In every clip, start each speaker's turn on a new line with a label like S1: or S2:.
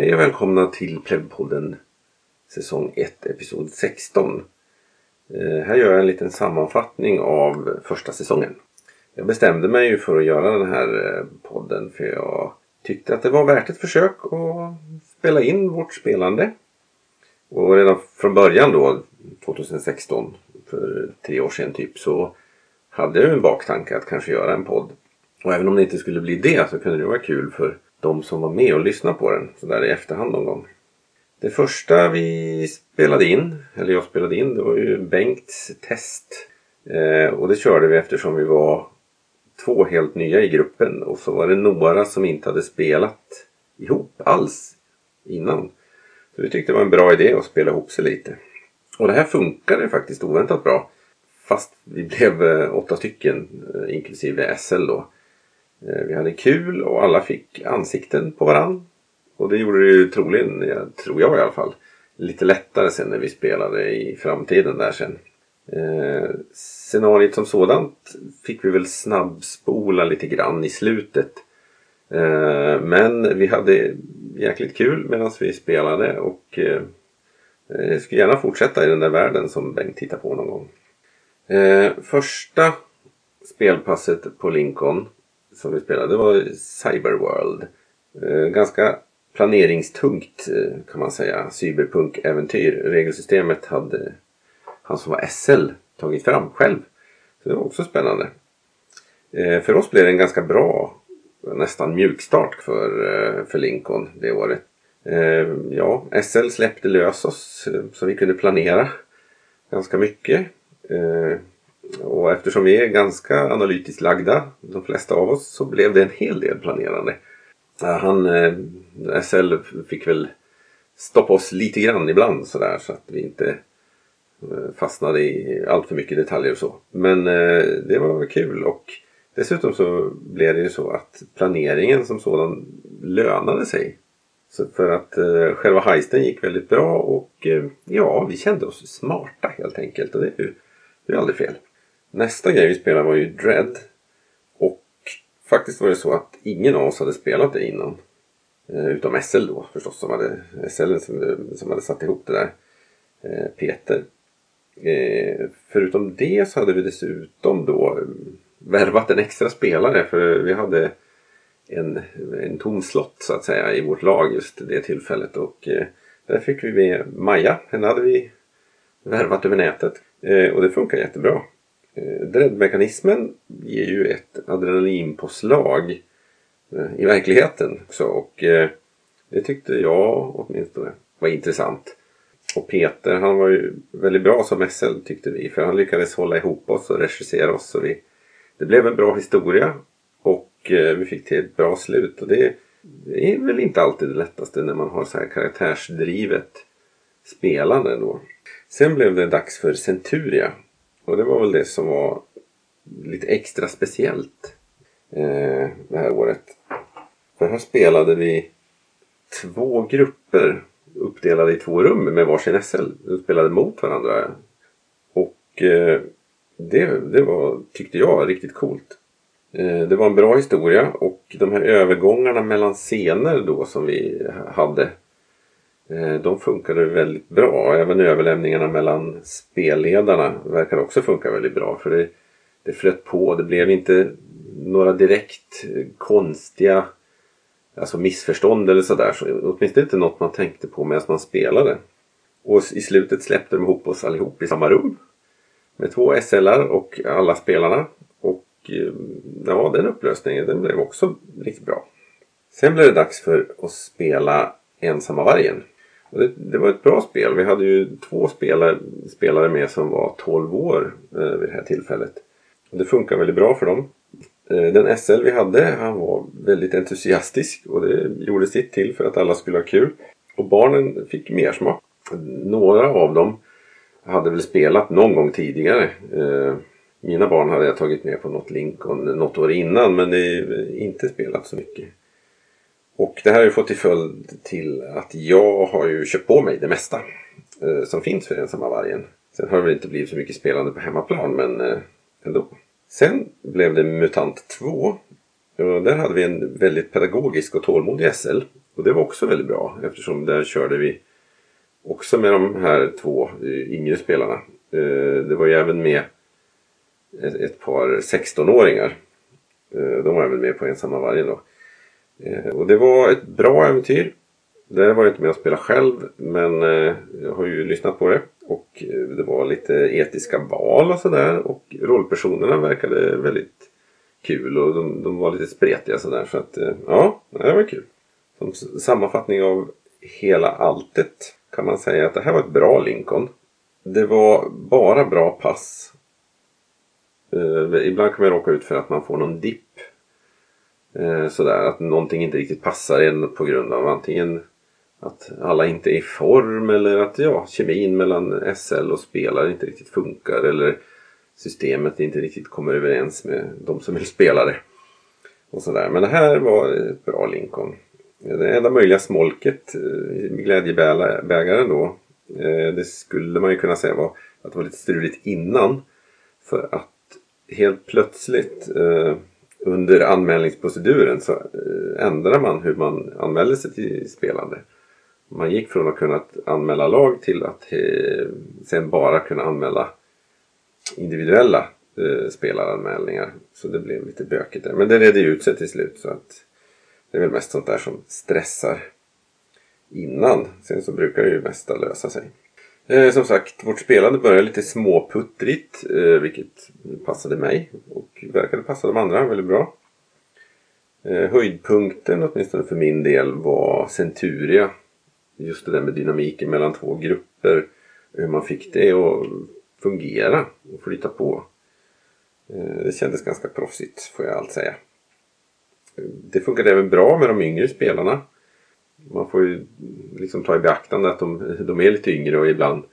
S1: Hej och välkomna till Plebpodden säsong 1 episod 16. Eh, här gör jag en liten sammanfattning av första säsongen. Jag bestämde mig ju för att göra den här eh, podden för jag tyckte att det var värt ett försök att spela in vårt spelande. Och redan från början då, 2016, för tre år sedan typ, så hade jag en baktanke att kanske göra en podd. Och även om det inte skulle bli det så kunde det vara kul för de som var med och lyssnade på den sådär i efterhand någon gång. Det första vi spelade in, eller jag spelade in, det var ju Bengts test. Eh, och det körde vi eftersom vi var två helt nya i gruppen och så var det några som inte hade spelat ihop alls innan. Så vi tyckte det var en bra idé att spela ihop sig lite. Och det här funkade faktiskt oväntat bra. Fast vi blev eh, åtta stycken, eh, inklusive SL då. Eh, vi hade kul och alla fick ansikten på varann. Och det gjorde det ju troligen, jag tror jag i alla fall, lite lättare sen när vi spelade i framtiden där sen. Eh, scenariet som sådant fick vi väl snabbspola lite grann i slutet. Eh, men vi hade jäkligt kul medan vi spelade och eh, jag skulle gärna fortsätta i den där världen som Bengt tittar på någon gång. Eh, första spelpasset på Lincoln som vi spelade var Cyberworld. Eh, ganska planeringstungt eh, kan man säga. Cyberpunk-äventyr. Regelsystemet hade han som var SL tagit fram själv. Så det var också spännande. Eh, för oss blev det en ganska bra, nästan mjukstart för, för Lincoln det året. Ja, SL släppte lös oss så vi kunde planera ganska mycket. Och eftersom vi är ganska analytiskt lagda, de flesta av oss, så blev det en hel del planerande. Han, eh, SL fick väl stoppa oss lite grann ibland sådär så att vi inte eh, fastnade i allt för mycket detaljer och så. Men eh, det var kul och dessutom så blev det ju så att planeringen som sådan lönade sig. Så för att eh, själva heisten gick väldigt bra och eh, ja, vi kände oss smarta helt enkelt och det är ju, det är aldrig fel. Nästa grej vi spelade var ju Dread. Och faktiskt var det så att ingen av oss hade spelat det innan. Eh, utom SL då förstås som hade, SL som, som hade satt ihop det där. Eh, Peter. Eh, förutom det så hade vi dessutom då värvat en extra spelare för vi hade en, en tom slott så att säga i vårt lag just det tillfället. Och där fick vi med Maja. Henne hade vi värvat över nätet. och det funkar jättebra. Eh, Dreadmekanismen ger ju ett adrenalinpåslag eh, i verkligheten också. Och eh, det tyckte jag åtminstone var intressant. Och Peter han var ju väldigt bra som SL tyckte vi. För han lyckades hålla ihop oss och regissera oss. Så vi, det blev en bra historia. Och vi fick till ett bra slut. Och det, det är väl inte alltid det lättaste när man har så här karaktärsdrivet spelande då. Sen blev det dags för Centuria. Och det var väl det som var lite extra speciellt eh, det här året. För här spelade vi två grupper uppdelade i två rum med varsin SL. De spelade mot varandra. Och eh, det, det var, tyckte jag, riktigt coolt. Eh, det var en bra historia och de här övergångarna mellan scener då som vi hade Eh, de funkade väldigt bra. Även överlämningarna mellan spelledarna verkar också funka väldigt bra. För det, det flöt på. Det blev inte några direkt konstiga alltså missförstånd eller sådär. Så, åtminstone inte något man tänkte på medan man spelade. Och i slutet släppte de ihop oss allihop i samma rum. Med två SLR och alla spelarna. Och eh, ja, den upplösningen den blev också riktigt bra. Sen blev det dags för att spela Ensamma vargen. Det, det, var ett bra spel. Vi hade ju två spelare, spelare med som var 12 år eh, vid det här tillfället. Och det funkar väldigt bra för dem. Eh, den SL vi hade, han var väldigt entusiastisk och det gjorde sitt till för att alla skulle ha kul. Och barnen fick mer smak. Några av dem hade väl spelat någon gång tidigare. Eh, mina barn hade jag tagit med på något Lincoln något år innan men det inte spelat så mycket. Och det här har ju fått till följd till att jag har ju köpt på mig det mesta eh, som finns för ensamma vargen. Sen har det väl inte blivit så mycket spelande på hemmaplan men eh, ändå. Sen blev det MUTANT 2. Och där hade vi en väldigt pedagogisk och tålmodig SL Och det var också väldigt bra eftersom där körde vi också med de här två eh, yngre spelarna. Eh, det var ju även med ett par 16-åringar. Eh, de var även med på ensamma vargen då. Eh, och det var ett bra äventyr. Där var jag inte med och spela själv men eh, jag har ju lyssnat på det. Och eh, det var lite etiska val och sådär. Och rollpersonerna verkade väldigt kul och de, de var lite spretiga sådär. Så att ja, det var kul. Som sammanfattning av hela alltet kan man säga att det här var ett bra Lincoln. Det var bara bra pass. Ibland kan man råka ut för att man får någon dipp. Eh, sådär att någonting inte riktigt passar en på grund av antingen att alla inte är i form eller att ja, kemin mellan SL och spelare inte riktigt funkar eller systemet inte riktigt kommer överens med de som är spelare. Och sådär. Men det här var ett bra Lincoln. Det enda möjliga smolket i glädjebägaren då. Eh, det skulle man ju kunna säga var att det var lite struligt innan. För att helt plötsligt eh, under anmälningsproceduren så eh, ändrade man hur man anmälde sig till spelande. Man gick från att kunna anmäla lag till att eh, sen bara kunna anmäla individuella eh, spelaranmälningar. Så det blev lite bökigt där. Men det redde ut sig till slut. så att det är väl mest sånt där som stressar innan. Sen så brukar det ju mesta lösa sig. Eh, som sagt, vårt spelande började lite småputtrigt. Eh, vilket passade mig och verkade passa de andra väldigt bra. Eh, höjdpunkten, åtminstone för min del, var Centuria. Just det där med dynamiken mellan två grupper. Hur man fick det att fungera och flyta på. Eh, det kändes ganska proffsigt får jag allt säga eh, det funkade även bra med de yngre spelarna. Man får ju liksom ta i beaktande att de, de är lite yngre och ibland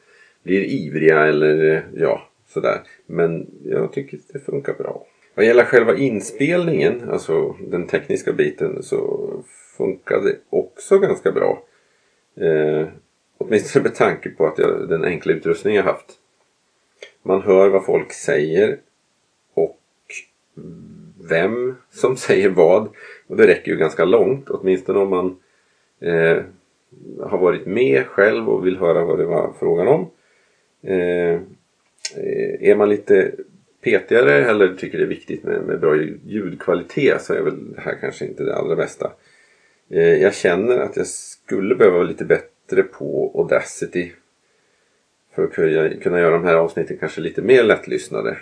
S1: blir ivriga eller ja, sådär. Men jag tycker det funkar bra. Vad gäller själva inspelningen, alltså den tekniska biten, så funkar det också ganska bra. Eh, åtminstone med tanke på att jag, den enkla utrustning jag haft. Man hör vad folk säger och vem som säger vad. Och det räcker ju ganska långt, åtminstone om man eh, har varit med själv och vill höra vad det var frågan om. Eh, eh är man lite petigare eller tycker det är viktigt med, med bra ljudkvalitet så är väl det här kanske inte det allra bästa. Eh, jag känner att jag skulle behöva vara lite bättre på Audacity för att kunna göra de här avsnitten kanske lite mer lättlyssnade.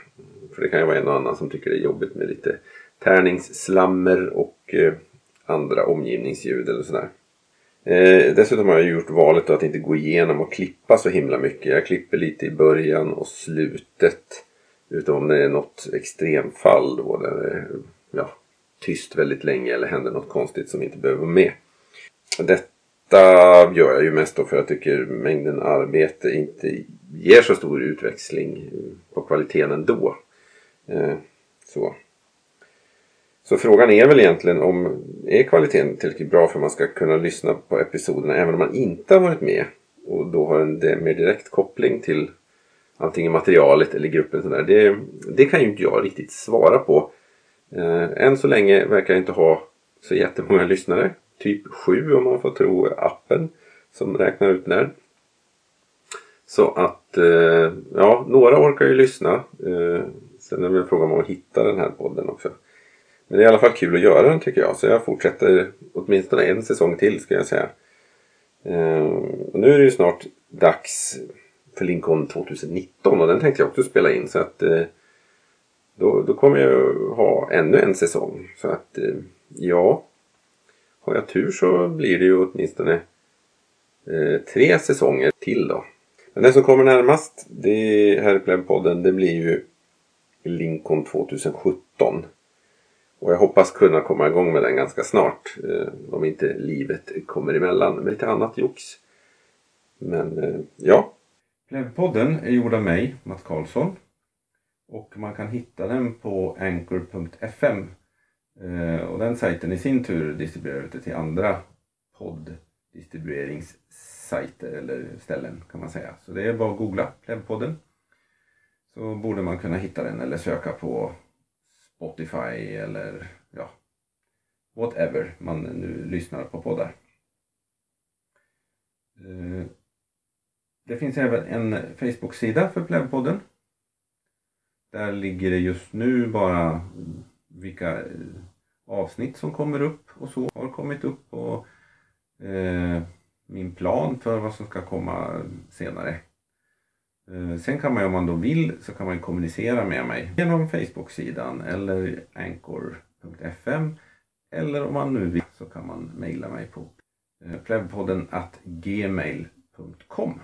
S1: För det kan ju vara en och annan som tycker det är jobbigt med lite tärningsslammer och eh, andra omgivningsljud eller sådär. Eh, dessutom har jag gjort valet att inte gå igenom och klippa så himla mycket. Jag klipper lite i början och slutet. Utom om det är något extremfall då där det är ja, tyst väldigt länge eller händer något konstigt som inte behöver vara med. Detta gör jag ju mest då för att jag tycker mängden arbete inte ger så stor utväxling på kvaliteten ändå. Eh, så så frågan är väl egentligen om är kvaliteten tillräckligt bra för att man ska kunna lyssna på episoderna även om man inte har varit med och då har en mer direkt koppling till antingen materialet eller gruppen. Sådär. Det, det kan ju inte jag riktigt svara på. Eh, än så länge verkar jag inte ha så jättemånga lyssnare. Typ sju om man får tro appen som räknar ut när. Så att eh, ja, några orkar ju lyssna. Eh, sen är det väl frågan om att hitta den här podden också. Men det är i alla fall kul att göra den tycker jag. Så jag fortsätter åtminstone en säsong till ska jag säga. Ehm, och nu är det ju snart dags för Lincoln 2019 och den tänkte jag också spela in. Så att eh, då, då kommer jag ha ännu en säsong. Så att eh, ja, har jag tur så blir det ju åtminstone eh, tre säsonger till då. Men den som kommer närmast det här i podden det blir ju Lincoln 2017. Och jag hoppas kunna komma igång med den ganska snart. Eh, om inte livet kommer emellan med lite annat jox. Men eh, ja.
S2: Plevpodden är gjord av mig, Mats Karlsson. Och man kan hitta den på anchor.fm. Eh, och den sajten i sin tur distribuerar ut det till andra podddistribueringssajter eller ställen kan man säga. Så det är bara att googla Plevpodden så borde man kunna hitta den eller söka på Spotify eller ja, whatever man nu lyssnar på poddar. Eh, det finns även en Facebook-sida för Plevpodden. Där ligger det just nu bara vilka eh, avsnitt som kommer upp och så har kommit upp och eh, min plan för vad som ska komma senare. Eh, sen kan man om man då vill så kan man kommunicera med mig genom Facebook-sidan eller anchor.fm eller om man nu vill så kan man mejla mig på eh, plevpodden gmail.com